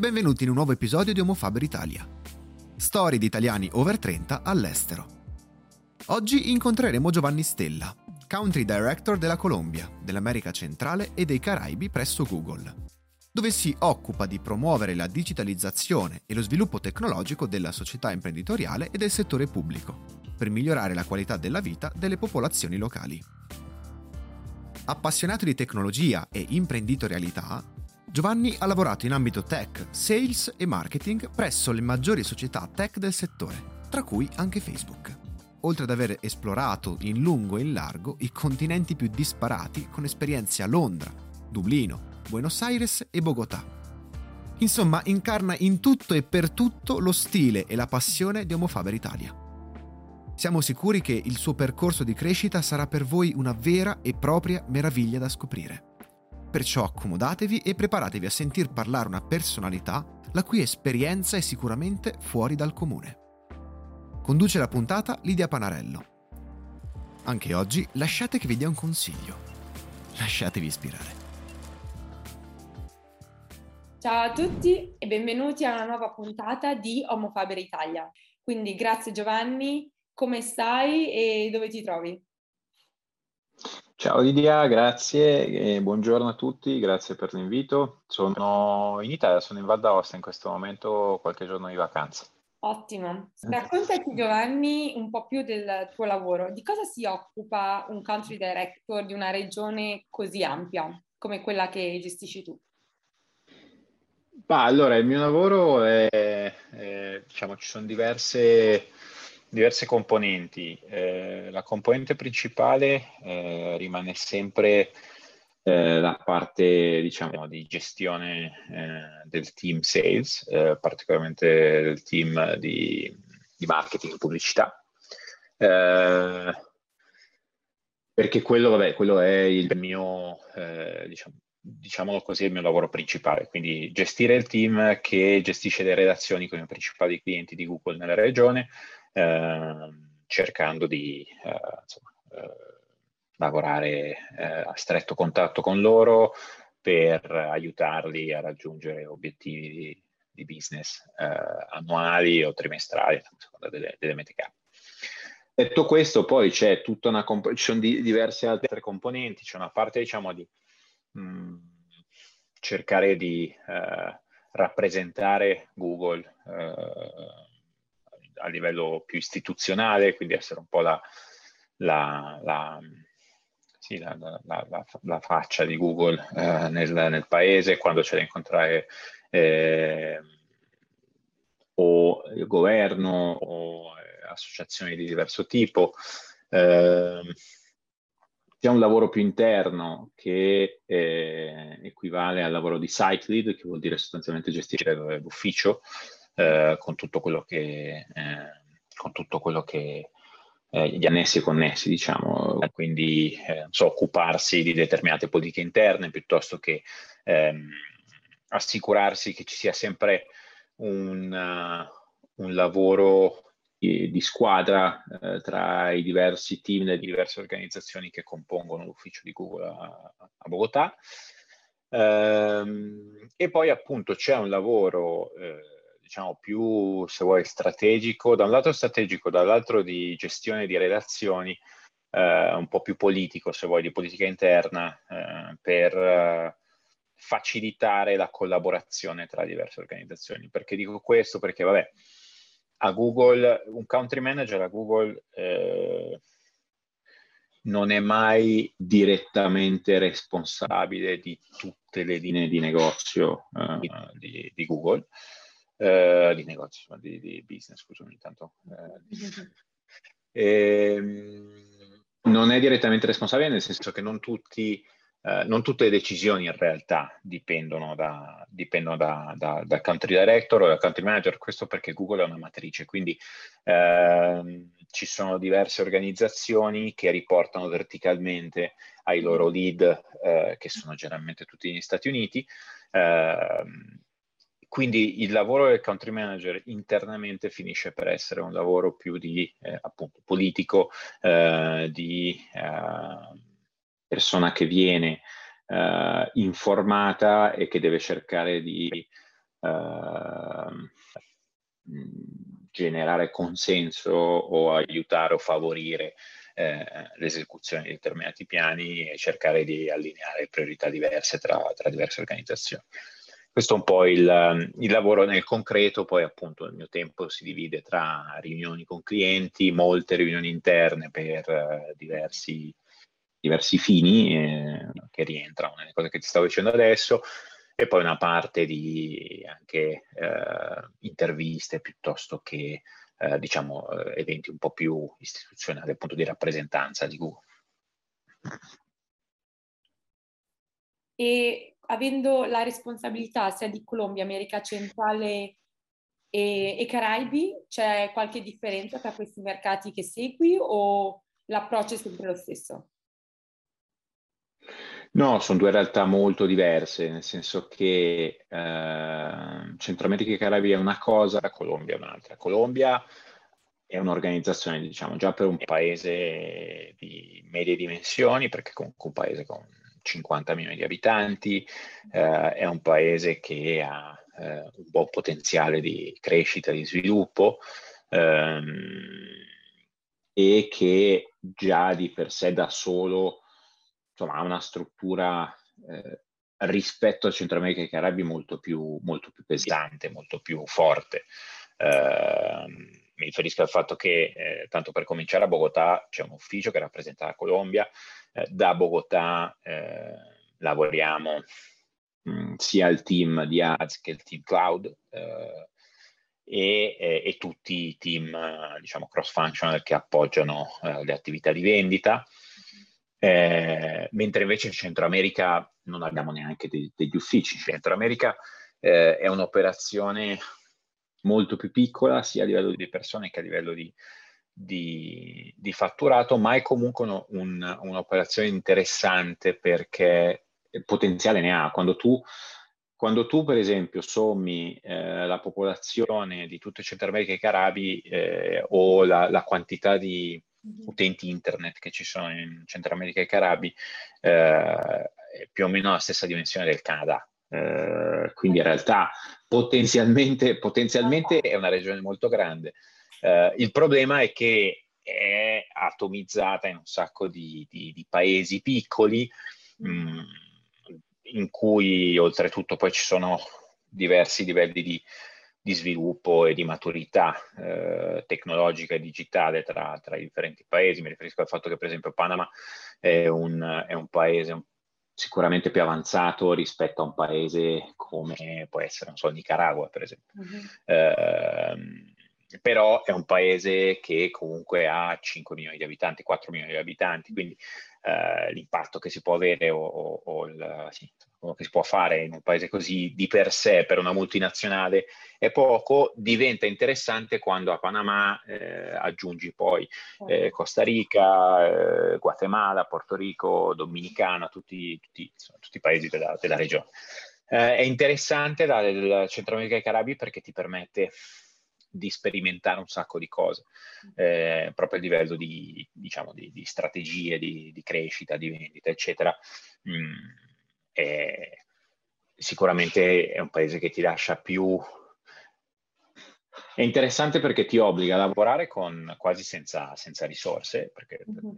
benvenuti in un nuovo episodio di Homofaber Italia. Storie di italiani over 30 all'estero. Oggi incontreremo Giovanni Stella, Country Director della Colombia, dell'America Centrale e dei Caraibi presso Google, dove si occupa di promuovere la digitalizzazione e lo sviluppo tecnologico della società imprenditoriale e del settore pubblico, per migliorare la qualità della vita delle popolazioni locali. Appassionato di tecnologia e imprenditorialità, Giovanni ha lavorato in ambito tech, sales e marketing presso le maggiori società tech del settore, tra cui anche Facebook, oltre ad aver esplorato in lungo e in largo i continenti più disparati con esperienze a Londra, Dublino, Buenos Aires e Bogotà. Insomma, incarna in tutto e per tutto lo stile e la passione di Homofaber Italia. Siamo sicuri che il suo percorso di crescita sarà per voi una vera e propria meraviglia da scoprire. Perciò accomodatevi e preparatevi a sentir parlare una personalità la cui esperienza è sicuramente fuori dal comune. Conduce la puntata Lidia Panarello. Anche oggi lasciate che vi dia un consiglio. Lasciatevi ispirare. Ciao a tutti e benvenuti a una nuova puntata di Homo Faber Italia. Quindi grazie Giovanni, come stai e dove ti trovi? Ciao Lidia, grazie e buongiorno a tutti, grazie per l'invito. Sono in Italia, sono in Val d'Aosta in questo momento, qualche giorno di vacanza. Ottimo. Raccontaci Giovanni un po' più del tuo lavoro. Di cosa si occupa un country director di una regione così ampia come quella che gestisci tu? Bah, allora, il mio lavoro è, è diciamo, ci sono diverse diverse componenti. Eh, la componente principale eh, rimane sempre eh, la parte diciamo, di gestione eh, del team sales, eh, particolarmente del team di, di marketing e pubblicità. Eh, perché quello, vabbè, quello è il mio, diciamo, diciamolo così, il mio lavoro principale, quindi gestire il team che gestisce le relazioni con i principali clienti di Google nella regione, cercando di eh, insomma, eh, lavorare eh, a stretto contatto con loro per aiutarli a raggiungere obiettivi di, di business eh, annuali o trimestrali, a seconda delle, delle mete cap. Detto questo, poi c'è tutta una comp- ci sono di, diverse altre componenti, c'è una parte diciamo di mh, mm, cercare di eh, rappresentare Google eh, a livello più istituzionale, quindi essere un po' la, la, la, sì, la faccia di Google eh, nel, nel, paese quando c'è da incontrare eh, o il governo o eh, associazioni di diverso tipo. Eh, c'è un lavoro più interno che eh, equivale al lavoro di site lead, che vuol dire sostanzialmente gestire l'ufficio, eh, con tutto quello che, eh, con tutto quello che eh, gli annessi e connessi, diciamo, quindi so, occuparsi di determinate politiche interne piuttosto che ehm, assicurarsi che ci sia sempre un, uh, un lavoro di, squadra eh, tra i diversi team delle diverse organizzazioni che compongono l'ufficio di Google a, a Bogotà. Ehm, e poi appunto c'è un lavoro eh, diciamo, più, se vuoi, strategico, da un lato strategico, dall'altro di gestione di relazioni, eh, un po' più politico, se vuoi, di politica interna, eh, per eh, facilitare la collaborazione tra diverse organizzazioni. Perché dico questo? Perché, vabbè, a Google, un country manager a Google eh, non è mai direttamente responsabile di tutte le linee di negozio uh, di, di, Google, eh, di negozio, di, di, business, scusami, intanto. Eh, ehm, non è direttamente responsabile, nel senso che non, tutti, eh, non tutte le decisioni in realtà dipendono, da, dipendono da, da, dal country director o dal country manager, questo perché Google è una matrice, quindi ehm, ci sono diverse organizzazioni che riportano verticalmente ai loro lead, eh, che sono generalmente tutti negli Stati Uniti, ehm, quindi il lavoro del country manager internamente finisce per essere un lavoro più di eh, appunto politico, eh, di eh, persona che viene eh, informata e che deve cercare di eh, generare consenso o aiutare o favorire eh, l'esecuzione di determinati piani e cercare di allineare priorità diverse tra, tra diverse organizzazioni. Questo è un po' il, il, lavoro nel concreto, poi appunto il mio tempo si divide tra riunioni con clienti, molte riunioni interne per eh, diversi, diversi, fini eh, che rientrano nelle cose che ti stavo dicendo adesso, e poi una parte di anche eh, interviste piuttosto che eh, diciamo eh, eventi un po' più istituzionali, appunto di rappresentanza di Google. E avendo la responsabilità sia di Colombia, America Centrale e, e Caraibi, c'è qualche differenza tra questi mercati che segui o l'approccio è sempre lo stesso? No, sono due realtà molto diverse, nel senso che eh, Centro America e Caraibi è una cosa, Colombia è un'altra. Colombia è un'organizzazione, diciamo, già per un paese di medie dimensioni, perché comunque un paese con 50 milioni di abitanti, eh, è un paese che ha eh, un buon potenziale di crescita, di sviluppo ehm, e che già di per sé da solo insomma, ha una struttura eh, rispetto al Centro America e ai Caraibi molto più, molto più pesante, molto più forte. Eh, mi riferisco al fatto che, eh, tanto per cominciare, a Bogotà c'è un ufficio che rappresenta la Colombia, eh, da Bogotà eh, lavoriamo mh, mm, sia il team di ads che il team cloud eh, e, e, tutti i team diciamo cross-functional che appoggiano le attività di vendita. Eh, mentre invece in Centro America non abbiamo neanche de- degli uffici. In Centro America eh, è un'operazione molto più piccola, sia a livello di persone che a livello di, di, di fatturato, ma è comunque uno, un, un'operazione interessante perché potenziale ne ha. Quando tu, quando tu per esempio, sommi eh, la popolazione di tutto Centro America e Carabi eh, o la, la quantità di Mhm. utenti internet che ci sono in Centro America e Carabi, eh, più o meno la stessa dimensione del Canada. Eh, quindi in realtà potenzialmente, potenzialmente, è una regione molto grande. Eh, il problema è che è atomizzata in un sacco di, di, di paesi piccoli mh, mm, in cui oltretutto poi ci sono diversi livelli di, di sviluppo e di maturità eh, tecnologica e digitale tra, tra, i differenti paesi. Mi riferisco al fatto che, per esempio, Panama è un, è un paese sicuramente più avanzato rispetto a un paese come può essere, non so, Nicaragua, per esempio. Mm-hmm. Eh, però è un paese che comunque ha 5 milioni di abitanti, 4 milioni di abitanti, quindi eh, l'impatto che si può avere o, o, o il, sì, che si può fare in un paese così di per sé per una multinazionale è poco, diventa interessante quando a Panama eh, aggiungi poi eh, certo. Costa Rica, eh, Guatemala, Porto Rico, Dominicana, tutti, tutti, tutti i paesi della, della regione. Eh, è interessante dal Centro America e Carabi perché ti permette di sperimentare un sacco di cose, mm. eh, proprio a livello di, diciamo, di, di strategie, di, di, crescita, di vendita, eccetera. Mm, è, sicuramente è un paese che ti lascia più... È interessante perché ti obbliga a lavorare con quasi senza, senza risorse, perché mm-hmm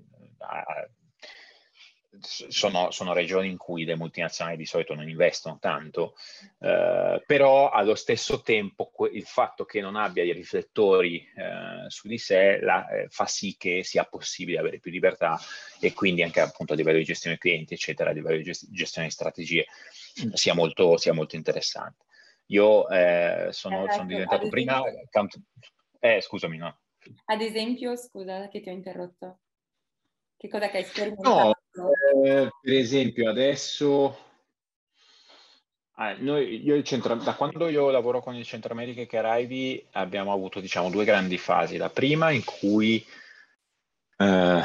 sono, sono, regioni in cui le multinazionali di solito non investono tanto, eh, però allo stesso tempo il fatto che non abbia i riflettori eh, su di sé la, eh, fa sì che sia possibile avere più libertà e quindi anche appunto a livello di gestione clienti, eccetera, a livello di gest- gestione di strategie, sia molto, sia molto interessante. Io eh, sono, sono, diventato prima... Eh, scusami, no. Ad esempio, scusa che ti ho interrotto. Che cosa che hai sperimentato? No, eh, per esempio adesso, ah, noi, io centro, da quando io lavoro con il Centro America e Caraibi abbiamo avuto diciamo due grandi fasi. La prima in cui eh,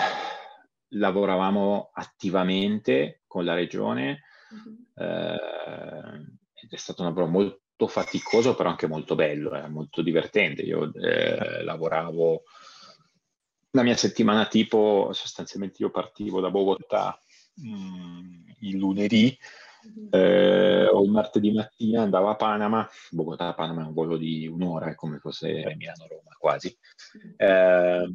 lavoravamo attivamente con la regione uh-huh. eh, ed è stato un lavoro molto faticoso però anche molto bello, eh, molto divertente. Io eh, lavoravo la mia settimana tipo, sostanzialmente io partivo da Bogotà mh, il lunedì eh, o il martedì mattina andavo a Panama, Bogotà Panama è un volo di un'ora, è come fosse Milano-Roma quasi. Eh,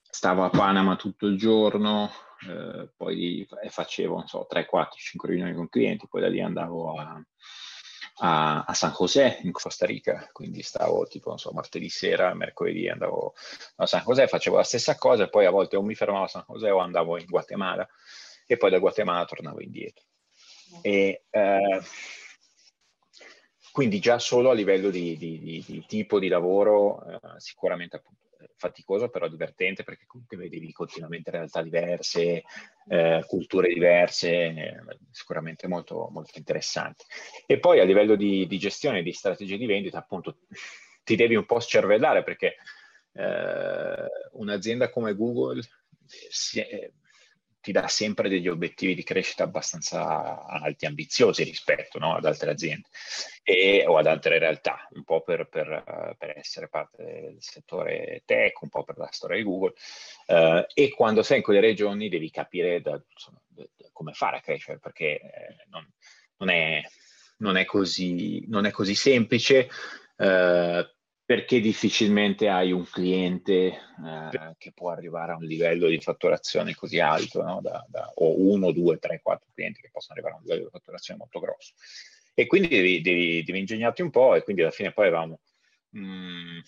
stavo a Panama tutto il giorno, eh, poi facevo, non so, 3, 4, 5 riunioni con clienti, poi da lì andavo a, a, a, San José in Costa Rica, quindi stavo tipo, non so, martedì sera, mercoledì andavo a San José, facevo la stessa cosa e poi a volte o mi fermavo a San José o andavo in Guatemala e poi da Guatemala tornavo indietro. E, eh, quindi già solo a livello di, di, di, di tipo di lavoro, eh, sicuramente appunto faticoso però divertente perché comunque vedevi continuamente realtà diverse, eh, culture diverse, eh, sicuramente molto, molto interessante. E poi a livello di, di gestione, di strategie di vendita, appunto ti devi un po' scervellare perché eh, un'azienda come Google si è, ti dà sempre degli obiettivi di crescita abbastanza alti, ambiziosi rispetto no, ad altre aziende e, o ad altre realtà, un po' per, per, per, essere parte del settore tech, un po' per la storia di Google. Uh, e quando sei in quelle regioni devi capire da, insomma, da, da come fare a crescere, perché eh, non, non, è, non, è così, non, è, così, semplice. Uh, perché difficilmente hai un cliente eh, che può arrivare a un livello di fatturazione così alto, no? da, da, o uno, due, tre, quattro clienti che possono arrivare a un livello di fatturazione molto grosso. E quindi devi, devi, devi ingegnarti un po' e quindi alla fine poi avevamo, mh, mm,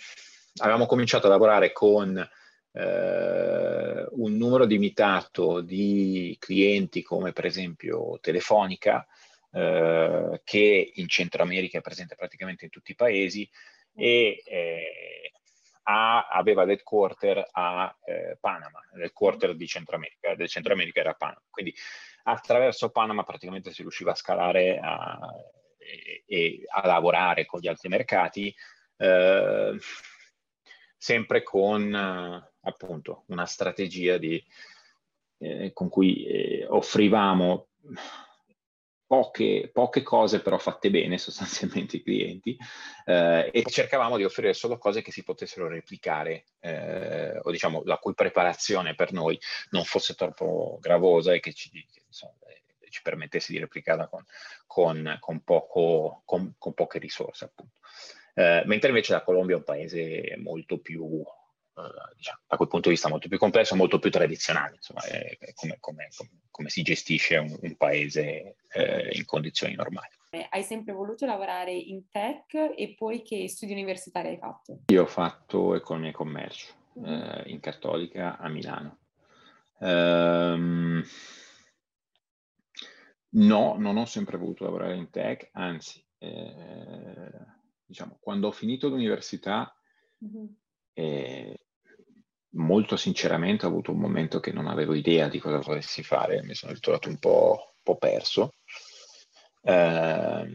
avevamo cominciato a lavorare con eh, un numero limitato di clienti come per esempio Telefonica, eh, che in Centro America è presente praticamente in tutti i paesi, e eh, a, aveva l'headquarter a eh, Panama, l'headquarter di Centro America, del Centro America era Panama. Quindi attraverso Panama praticamente si riusciva a scalare a, e, e, a lavorare con gli altri mercati, eh, sempre con appunto una strategia di, eh, con cui eh, offrivamo poche, poche, cose però fatte bene sostanzialmente i clienti eh, e cercavamo di offrire solo cose che si potessero replicare eh, o diciamo la cui preparazione per noi non fosse troppo gravosa e che ci, che, insomma, eh, ci permettesse di replicarla con, con, con, poco, con poche risorse appunto. Eh, mentre invece la Colombia è un paese molto più diciamo, da quel punto di vista molto più complesso, molto più tradizionale, insomma, è, è come, come, come, si gestisce un, un paese eh, in condizioni normali. Eh, hai sempre voluto lavorare in tech e poi che studi universitari hai fatto? Io ho fatto economia e commercio eh, in Cattolica a Milano. Um, no, non ho sempre voluto lavorare in tech, anzi, eh, diciamo, quando ho finito l'università mm-hmm. Eh, molto sinceramente ho avuto un momento che non avevo idea di cosa volessi fare, mi sono ritrovato un po', un po perso. Eh,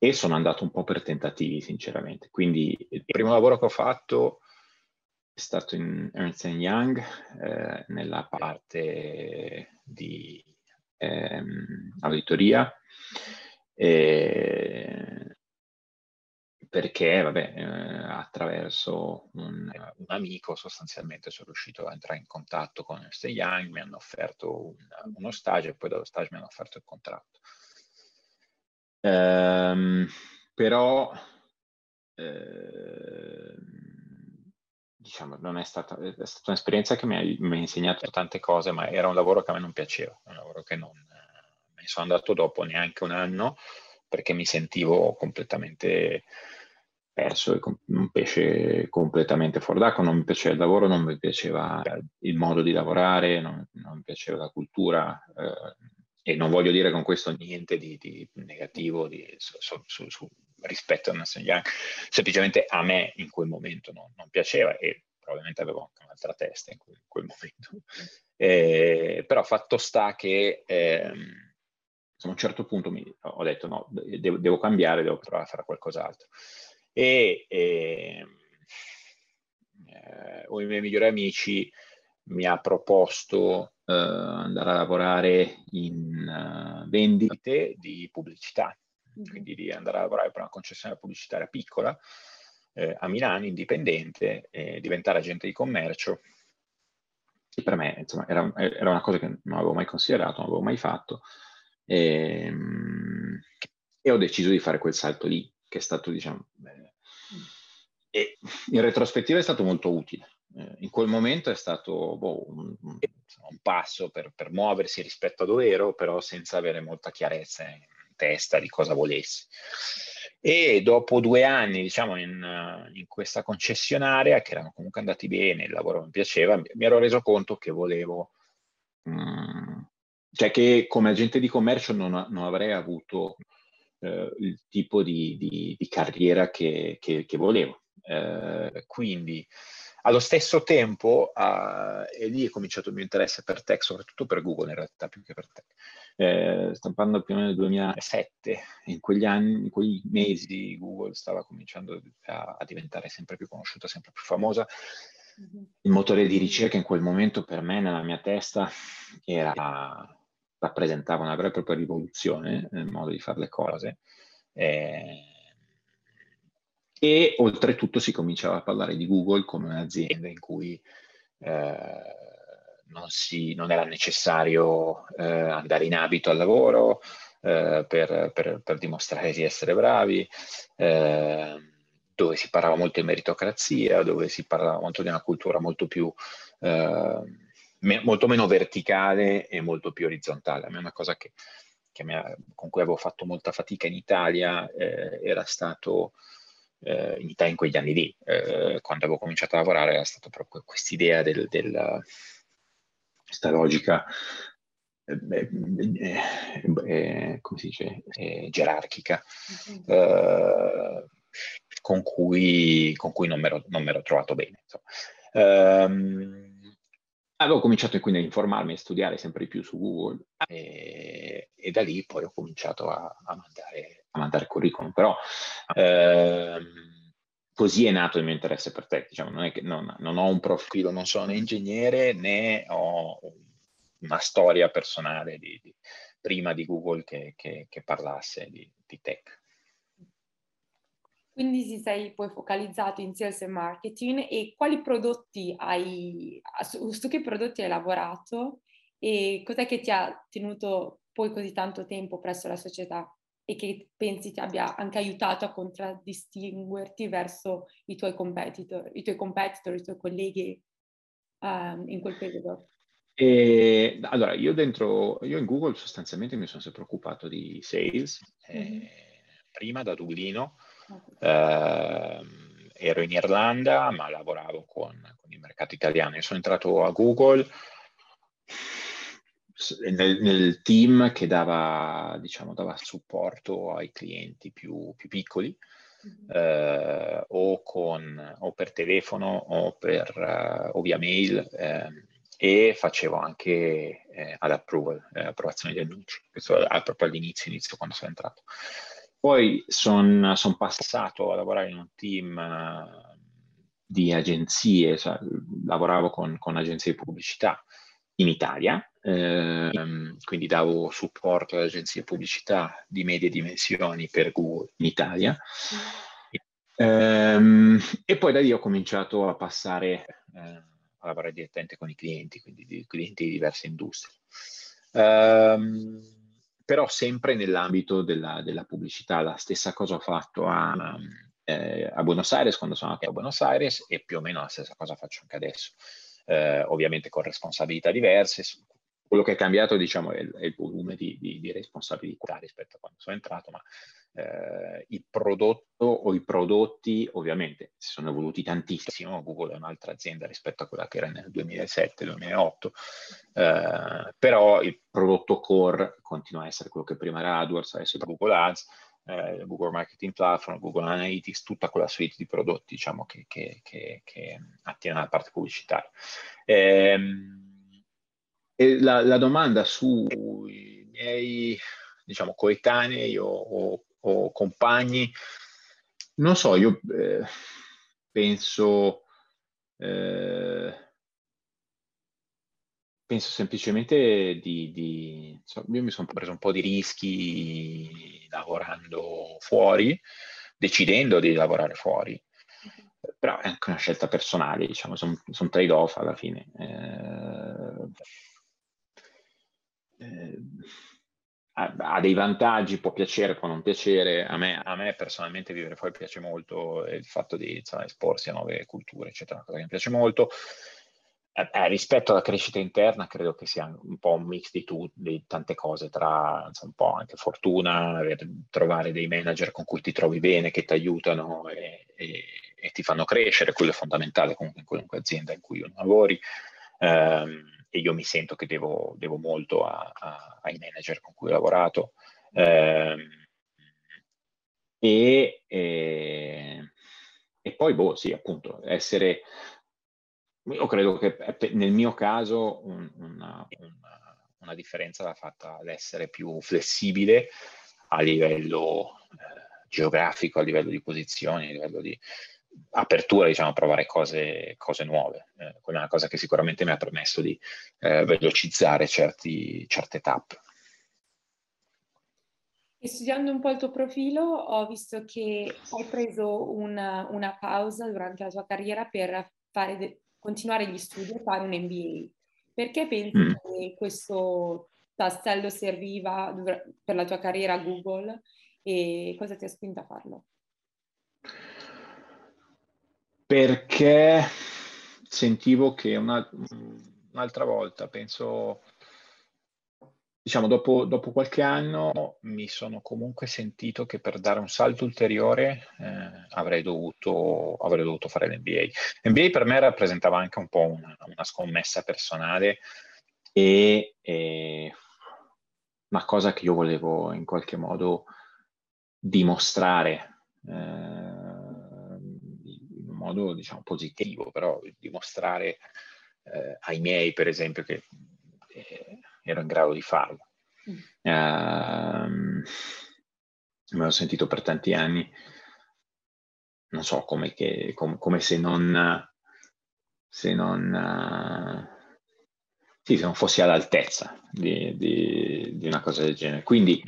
e sono andato un po' per tentativi, sinceramente. Quindi il primo lavoro che ho fatto è stato in Ernst Young, eh, nella parte di ehm, auditoria. E perché vabbè, eh, attraverso un, un, amico sostanzialmente sono riuscito a entrare in contatto con Ernst Young, mi hanno offerto un, uno stage e poi dallo stage mi hanno offerto il contratto. Ehm, però eh, diciamo non è stata, è stata un'esperienza che mi ha, mi ha, insegnato tante cose, ma era un lavoro che a me non piaceva, un lavoro che non me ne sono andato dopo neanche un anno perché mi sentivo completamente perso un pesce completamente fuori d'acqua, non mi piaceva il lavoro, non mi piaceva il modo di lavorare, non, non mi piaceva la cultura eh, e non voglio dire con questo niente di, di negativo di, su, su, su, rispetto a Nelson Young, semplicemente a me in quel momento non, non piaceva e probabilmente avevo anche un'altra testa in quel, in quel momento. Eh, però fatto sta che eh, a un certo punto mi, ho detto no, devo, devo cambiare, devo provare a fare qualcos'altro e, e eh, uno dei miei migliori amici mi ha proposto uh, andare a lavorare in uh, vendite di pubblicità, mm-hmm. quindi di andare a lavorare per una concessionaria pubblicitaria piccola eh, a Milano, indipendente, eh, diventare agente di commercio per me insomma, era, era, una cosa che non avevo mai considerato, non avevo mai fatto e, ehm, e ho deciso di fare quel salto lì che è stato diciamo eh, e in retrospettiva è stato molto utile. Eh, in quel momento è stato boh, un, un, passo per, per, muoversi rispetto a dove ero però senza avere molta chiarezza in testa di cosa volessi. E dopo due anni, diciamo, in, in, questa concessionaria, che erano comunque andati bene, il lavoro mi piaceva, mi ero reso conto che volevo, um, cioè che come agente di commercio non, non avrei avuto uh, il tipo di, di, di carriera che, che, che volevo. Uh, quindi allo stesso tempo, uh, e lì è cominciato il mio interesse per tech, soprattutto per Google in realtà più che per tech. Eh, parlando più o meno del 2007, in quegli anni, in quei mesi Google stava cominciando a, a diventare sempre più conosciuta, sempre più famosa. Mm-hmm. Il motore di ricerca in quel momento per me, nella mia testa, era, rappresentava una vera e propria rivoluzione nel modo di fare le cose. Eh, e oltretutto si cominciava a parlare di Google come un'azienda in cui eh, non, si, non, era necessario eh, andare in abito al lavoro eh, per, per, per, dimostrare di essere bravi, eh, dove si parlava molto di meritocrazia, dove si parlava molto di una cultura molto più eh, me, molto meno verticale e molto più orizzontale. A me è una cosa che, che ha, con cui avevo fatto molta fatica in Italia eh, era stato eh, in Italia in quegli anni lì, eh, quando avevo cominciato a lavorare, era stata proprio questa idea del, del questa logica eh, eh, come si dice, gerarchica, mm-hmm. con, cui, con cui non mi ero trovato bene. Um, Avevo cominciato quindi a informarmi e a studiare sempre di più su Google e, e da lì poi ho cominciato a, a mandare a mandare curriculum, però ehm, così è nato il mio interesse per te, diciamo, non è che non, non ho un profilo, non sono né ingegnere né ho una storia personale di, di, prima di Google che, che, che parlasse di, di, tech. Quindi ti sei poi focalizzato in sales e marketing e quali prodotti hai, su, su che prodotti hai lavorato e cos'è che ti ha tenuto poi così tanto tempo presso la società? e che pensi ti abbia anche aiutato a contraddistinguerti verso i tuoi competitor, i tuoi competitor, i tuoi colleghi um, in quel periodo? E, allora, io dentro, io in Google sostanzialmente mi sono sempre occupato di sales, mm-hmm. prima da Dublino. Eh, ero in Irlanda, ma lavoravo con, con il mercato italiano. Io sono entrato a Google nel, nel, team che dava, diciamo, dava supporto ai clienti più, più piccoli, mm-hmm. eh, o, con, o, per telefono o, per, uh, o via mail, eh, e facevo anche eh, all'approval, eh, approvazione di annunci, questo proprio all'inizio, inizio quando sono entrato. Poi sono son passato a lavorare in un team uh, di agenzie, cioè, lavoravo con, con agenzie di pubblicità in Italia, ehm, quindi davo supporto alle agenzie pubblicità di medie dimensioni per Google in Italia. Ehm, e poi da lì ho cominciato a passare eh, a lavorare direttamente con i clienti, quindi di, clienti di diverse industrie. Ehm, però sempre nell'ambito della, della, pubblicità, la stessa cosa ho fatto a, eh, a Buenos Aires quando sono andato a Buenos Aires e più o meno la stessa cosa faccio anche adesso. Eh, ovviamente con responsabilità diverse, quello che è cambiato, diciamo, è il, è il volume di, di, di, responsabilità rispetto a quando sono entrato, ma eh, il prodotto o i prodotti ovviamente si sono evoluti tantissimo. Google è un'altra azienda rispetto a quella che era nel 2007-2008, eh, però il prodotto core continua a essere quello che prima era AdWords, adesso è Google Ads, eh, Google Marketing Platform, Google Analytics, tutta quella suite di prodotti diciamo, che, che, che, che attiene alla parte pubblicitaria. Ehm, e la, la domanda sui miei, diciamo, coetanei o, o, o compagni, non so, io eh, penso, eh, penso semplicemente di, di insomma, io mi sono preso un po' di rischi lavorando fuori, decidendo di lavorare fuori. però è anche una scelta personale, diciamo, sono son trade-off alla fine. Eh, eh, ha, dei vantaggi, può piacere, può non piacere. A me, a me personalmente vivere fuori piace molto, il fatto di insomma, esporsi a nuove culture, eccetera, una cosa che mi piace molto. Eh, eh, rispetto alla crescita interna, credo che sia un po' un mix di, tu, di tante cose, tra insomma, un po' anche fortuna, trovare dei manager con cui ti trovi bene, che ti aiutano e, e, e ti fanno crescere, quello è fondamentale comunque in qualunque azienda in cui lavori. Um, e io mi sento che devo, devo molto a, a, ai manager con cui ho lavorato. Eh, e, e, e, poi, boh, sì, appunto, essere... Io credo che nel mio caso un, una, una, una, differenza l'ha fatta l'essere più flessibile a livello eh, geografico, a livello di posizioni, a livello di, apertura diciamo, a provare cose, cose nuove. Eh, quella è una cosa che sicuramente mi ha permesso di eh, velocizzare certi, certe tappe. E studiando un po' il tuo profilo ho visto che hai preso una, una pausa durante la tua carriera per de- continuare gli studi e fare un MBA. Perché pensi mm. che questo tassello serviva per la tua carriera a Google e cosa ti ha spinto a farlo? Perché sentivo che una, un'altra volta, penso, diciamo, dopo, dopo, qualche anno mi sono comunque sentito che per dare un salto ulteriore eh, avrei, dovuto, avrei dovuto fare l'NBA. L'NBA per me rappresentava anche un po' una, una scommessa personale e, e una cosa che io volevo in qualche modo dimostrare. Eh, modo diciamo positivo, però dimostrare eh, ai miei, per esempio, che eh, ero in grado di farlo. Mm. Uh, me l'ho sentito per tanti anni, non so, come, che, com, come se non, se non, uh, sì, se non fossi all'altezza di, di, di, una cosa del genere. Quindi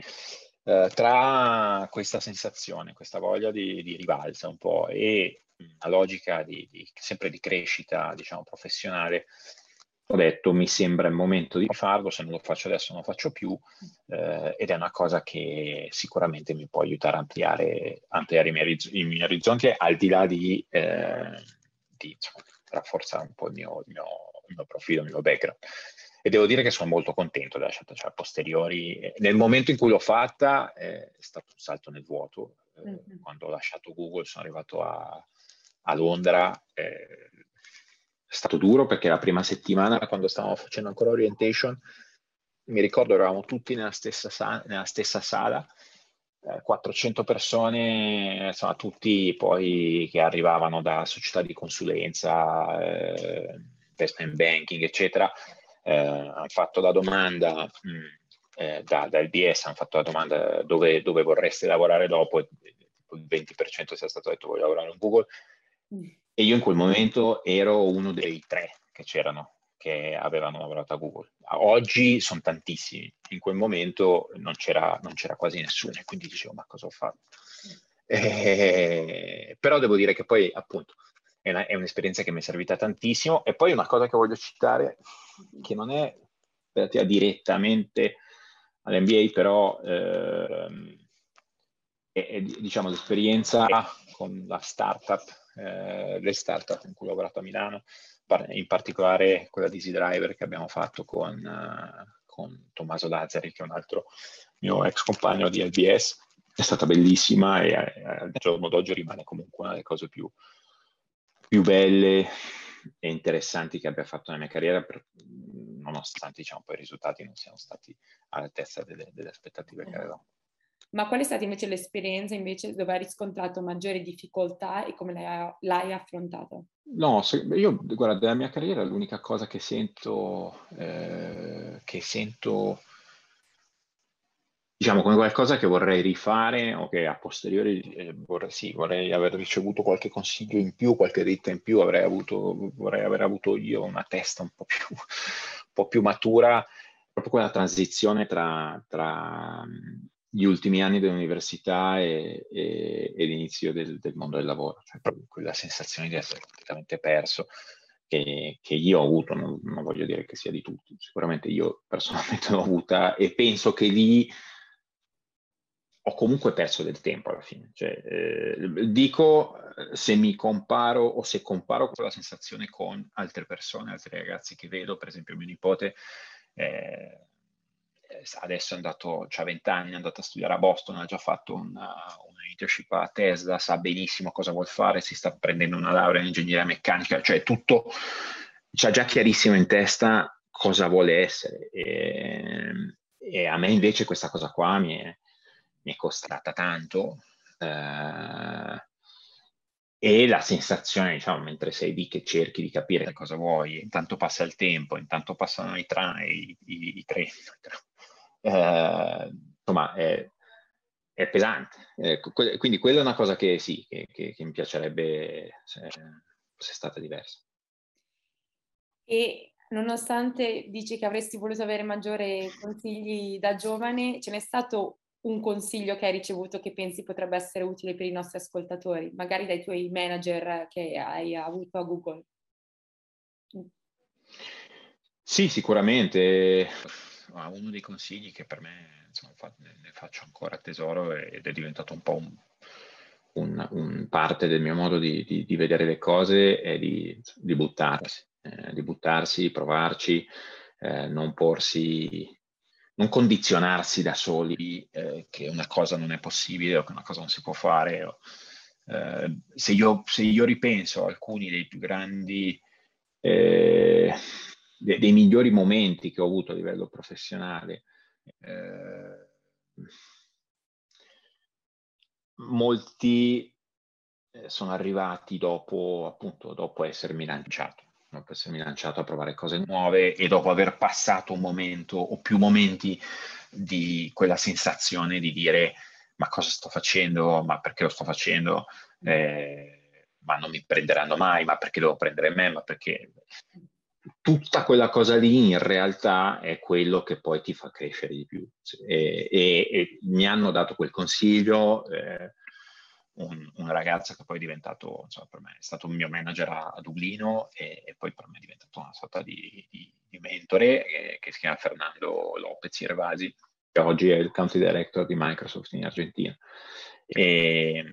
uh, tra questa sensazione, questa voglia di, di rivalsa un po' e una logica di, di, sempre di crescita, diciamo, professionale, ho detto mi sembra il momento di farlo, se non lo faccio adesso non lo faccio più eh, ed è una cosa che sicuramente mi può aiutare a ampliare, ampliare i, miei, i, miei, orizzonti al di là di, eh, di insomma, rafforzare un po' il mio, il, mio, il mio, profilo, il mio background. E devo dire che sono molto contento della scelta, cioè a posteriori. Nel momento in cui l'ho fatta è stato un salto nel vuoto. Eh, mm-hmm. Quando ho lasciato Google sono arrivato a, a Londra eh, è stato duro perché la prima settimana, quando stavamo facendo ancora orientation, mi ricordo eravamo tutti nella stessa, sa- nella stessa sala, eh, 400 persone, insomma tutti poi che arrivavano da società di consulenza, eh, investment banking, eccetera, eh, hanno fatto la domanda mh, mm, eh, da, da LBS, hanno fatto la domanda dove, dove vorreste lavorare dopo, e il 20% sia stato detto voglio lavorare in Google, e io in quel momento ero uno dei tre che c'erano, che avevano lavorato a Google. Oggi sono tantissimi, in quel momento non c'era, non c'era quasi nessuno e quindi dicevo ma cosa ho fatto? Eh, però devo dire che poi appunto è, una, è, un'esperienza che mi è servita tantissimo e poi una cosa che voglio citare che non è relativa direttamente all'NBA però eh, è, è, diciamo l'esperienza con la startup eh, le startup in cui ho lavorato a Milano, in particolare quella di Easy Driver che abbiamo fatto con, uh, con Tommaso Lazzari, che è un altro mio ex compagno di LBS. È stata bellissima e eh, al giorno d'oggi rimane comunque una delle cose più, più belle e interessanti che abbia fatto nella mia carriera, per, nonostante diciamo, poi i risultati non siano stati all'altezza delle, delle aspettative che avevamo. Ma qual è stata invece l'esperienza invece dove hai riscontrato maggiori difficoltà e come l'hai, l'hai affrontata? No, io guarda, della mia carriera l'unica cosa che sento, eh, che sento, diciamo, come qualcosa che vorrei rifare o che a posteriori eh, vorrei, sì, vorrei aver ricevuto qualche consiglio in più, qualche dritta in più, avrei avuto, vorrei aver avuto io una testa un po' più, un po più matura, proprio quella transizione tra, tra gli ultimi anni dell'università e, e, e l'inizio del, del, mondo del lavoro, cioè proprio quella sensazione di essere completamente perso che, che io ho avuto, non, non, voglio dire che sia di tutti, sicuramente io personalmente l'ho avuta e penso che lì ho comunque perso del tempo alla fine. Cioè, eh, dico se mi comparo o se comparo quella sensazione con altre persone, altri ragazzi che vedo, per esempio mio nipote. Eh, eh, adesso è andato, ha 20 anni, è andato a studiare a Boston, ha già fatto una, una internship a Tesla, sa benissimo cosa vuol fare, si sta prendendo una laurea in ingegneria meccanica, cioè tutto, c'ha già chiarissimo in testa cosa vuole essere. E, e a me invece questa cosa qua mi è, mi è costata tanto. Eh, e la sensazione, diciamo, mentre sei lì che cerchi di capire cosa vuoi, intanto passa il tempo, intanto passano i, tra, i, i, i treni, eh, insomma, è, è pesante. Eh, quindi quella è una cosa che sì, che, che, che mi piacerebbe se fosse stata diversa. E nonostante dici che avresti voluto avere maggiori consigli da giovane, ce n'è stato un consiglio che hai ricevuto che pensi potrebbe essere utile per i nostri ascoltatori, magari dai tuoi manager che hai avuto a Google? Sì, sicuramente. Uno dei consigli che per me insomma, ne faccio ancora tesoro ed è diventato un po' un, un, un parte del mio modo di, di, di, vedere le cose è di, di buttarsi, eh, di buttarsi, provarci, eh, non porsi non condizionarsi da soli eh, che una cosa non è possibile o che una cosa non si può fare. O, eh, se, io, se, io, ripenso a alcuni dei più grandi, dei, dei, migliori momenti che ho avuto a livello professionale, eh, molti eh, sono arrivati dopo, appunto, dopo essermi lanciato dopo essermi lanciato a provare cose nuove e dopo aver passato un momento o più momenti di quella sensazione di dire ma cosa sto facendo, ma perché lo sto facendo, eh, ma non mi prenderanno mai, ma perché devo prendere me, ma perché tutta quella cosa lì in realtà è quello che poi ti fa crescere di più. E, e, e mi hanno dato quel consiglio, eh, un, un, ragazzo che poi è diventato, insomma, per me è stato un mio manager a, a Dublino e, e, poi per me è diventato una sorta di, di, di mentore eh, che si chiama Fernando Lopez Irvasi, che oggi è il country director di Microsoft in Argentina. E,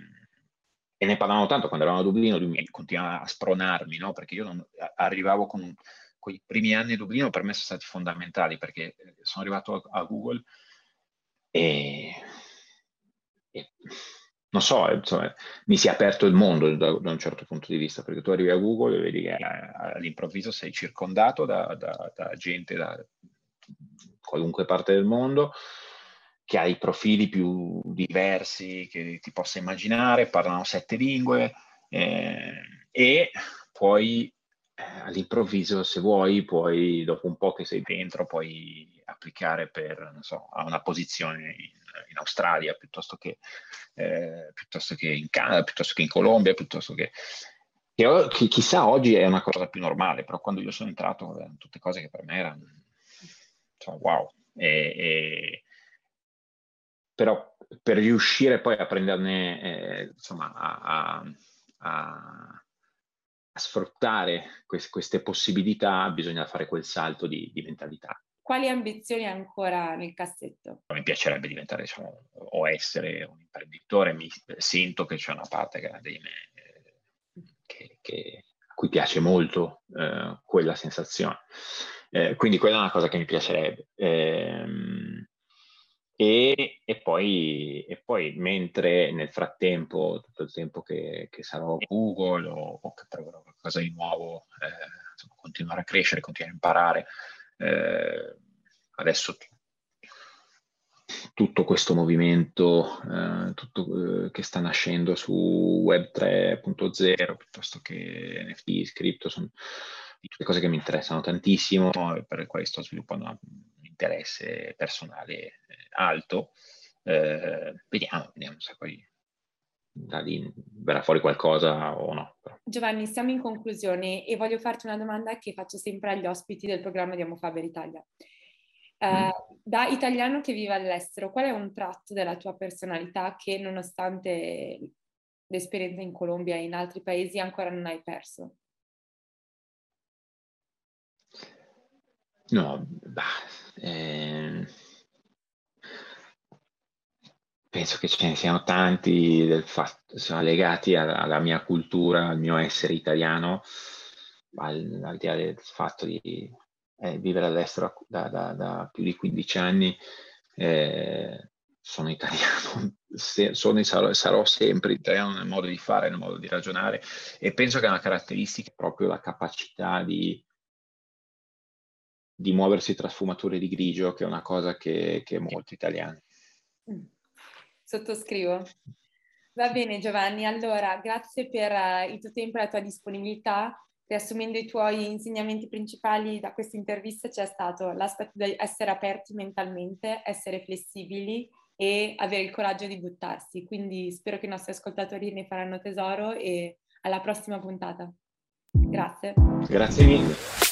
e ne parlavamo tanto quando eravamo a Dublino, lui continuava a spronarmi, no? perché io non, arrivavo con quei primi anni a Dublino per me sono stati fondamentali perché sono arrivato a, a Google e, e non so, insomma, mi si è aperto il mondo da, da, un certo punto di vista, perché tu arrivi a Google e vedi che eh, all'improvviso sei circondato da, da, da gente da qualunque parte del mondo, che ha i profili più diversi che ti possa immaginare, parlano sette lingue eh, e poi eh, all'improvviso, se vuoi, puoi, dopo un po' che sei dentro, puoi applicare per, so, a una posizione in, in Australia piuttosto che, eh, piuttosto che, in Canada, piuttosto che in Colombia, piuttosto che, che, che, chissà oggi è una cosa più normale, però quando io sono entrato erano tutte cose che per me erano insomma, wow. E, e, però per riuscire poi a prenderne, eh, insomma, a, a sfruttare queste, queste possibilità bisogna fare quel salto di, di mentalità quali ambizioni ancora nel cassetto? Mi piacerebbe diventare diciamo, o essere un imprenditore, mi sento che c'è una parte grande di me che, che, a cui piace molto eh, quella sensazione. Eh, quindi quella è una cosa che mi piacerebbe. Eh, e, e, poi, e, poi, mentre nel frattempo, tutto il tempo che, che sarò Google o, o, che proverò qualcosa di nuovo, eh, insomma, continuare a crescere, continuare a imparare, eh, adesso tutto questo movimento eh, tutto, eh, che sta nascendo su Web 3.0 piuttosto che NFT, scritto, sono tutte cose che mi interessano tantissimo e per le quali sto sviluppando un interesse personale eh, alto. Eh, vediamo, vediamo se poi da lì verrà fuori qualcosa o no. Giovanni, siamo in conclusione e voglio farti una domanda che faccio sempre agli ospiti del programma di Amofaber Italia. Uh, mm. da italiano che vive all'estero, qual è un tratto della tua personalità che nonostante l'esperienza in Colombia e in altri paesi ancora non hai perso? No, bah, eh, penso che ce ne siano tanti fatto, sono legati alla, mia cultura, al mio essere italiano, al, al di là del fatto di eh, vivere all'estero da, da, da, più di 15 anni, eh, sono italiano, sono, sarò, sarò, sempre italiano nel modo di fare, nel modo di ragionare e penso che è una caratteristica proprio la capacità di, di muoversi tra sfumature di grigio, che è una cosa che, che è molto italiana. Mm. Sottoscrivo. Va bene Giovanni, allora grazie per uh, il tuo tempo e la tua disponibilità riassumendo i tuoi insegnamenti principali da questa intervista c'è stato l'aspetto di essere aperti mentalmente, essere flessibili e avere il coraggio di buttarsi. Quindi spero che i nostri ascoltatori ne faranno tesoro e alla prossima puntata. Grazie. Grazie mille.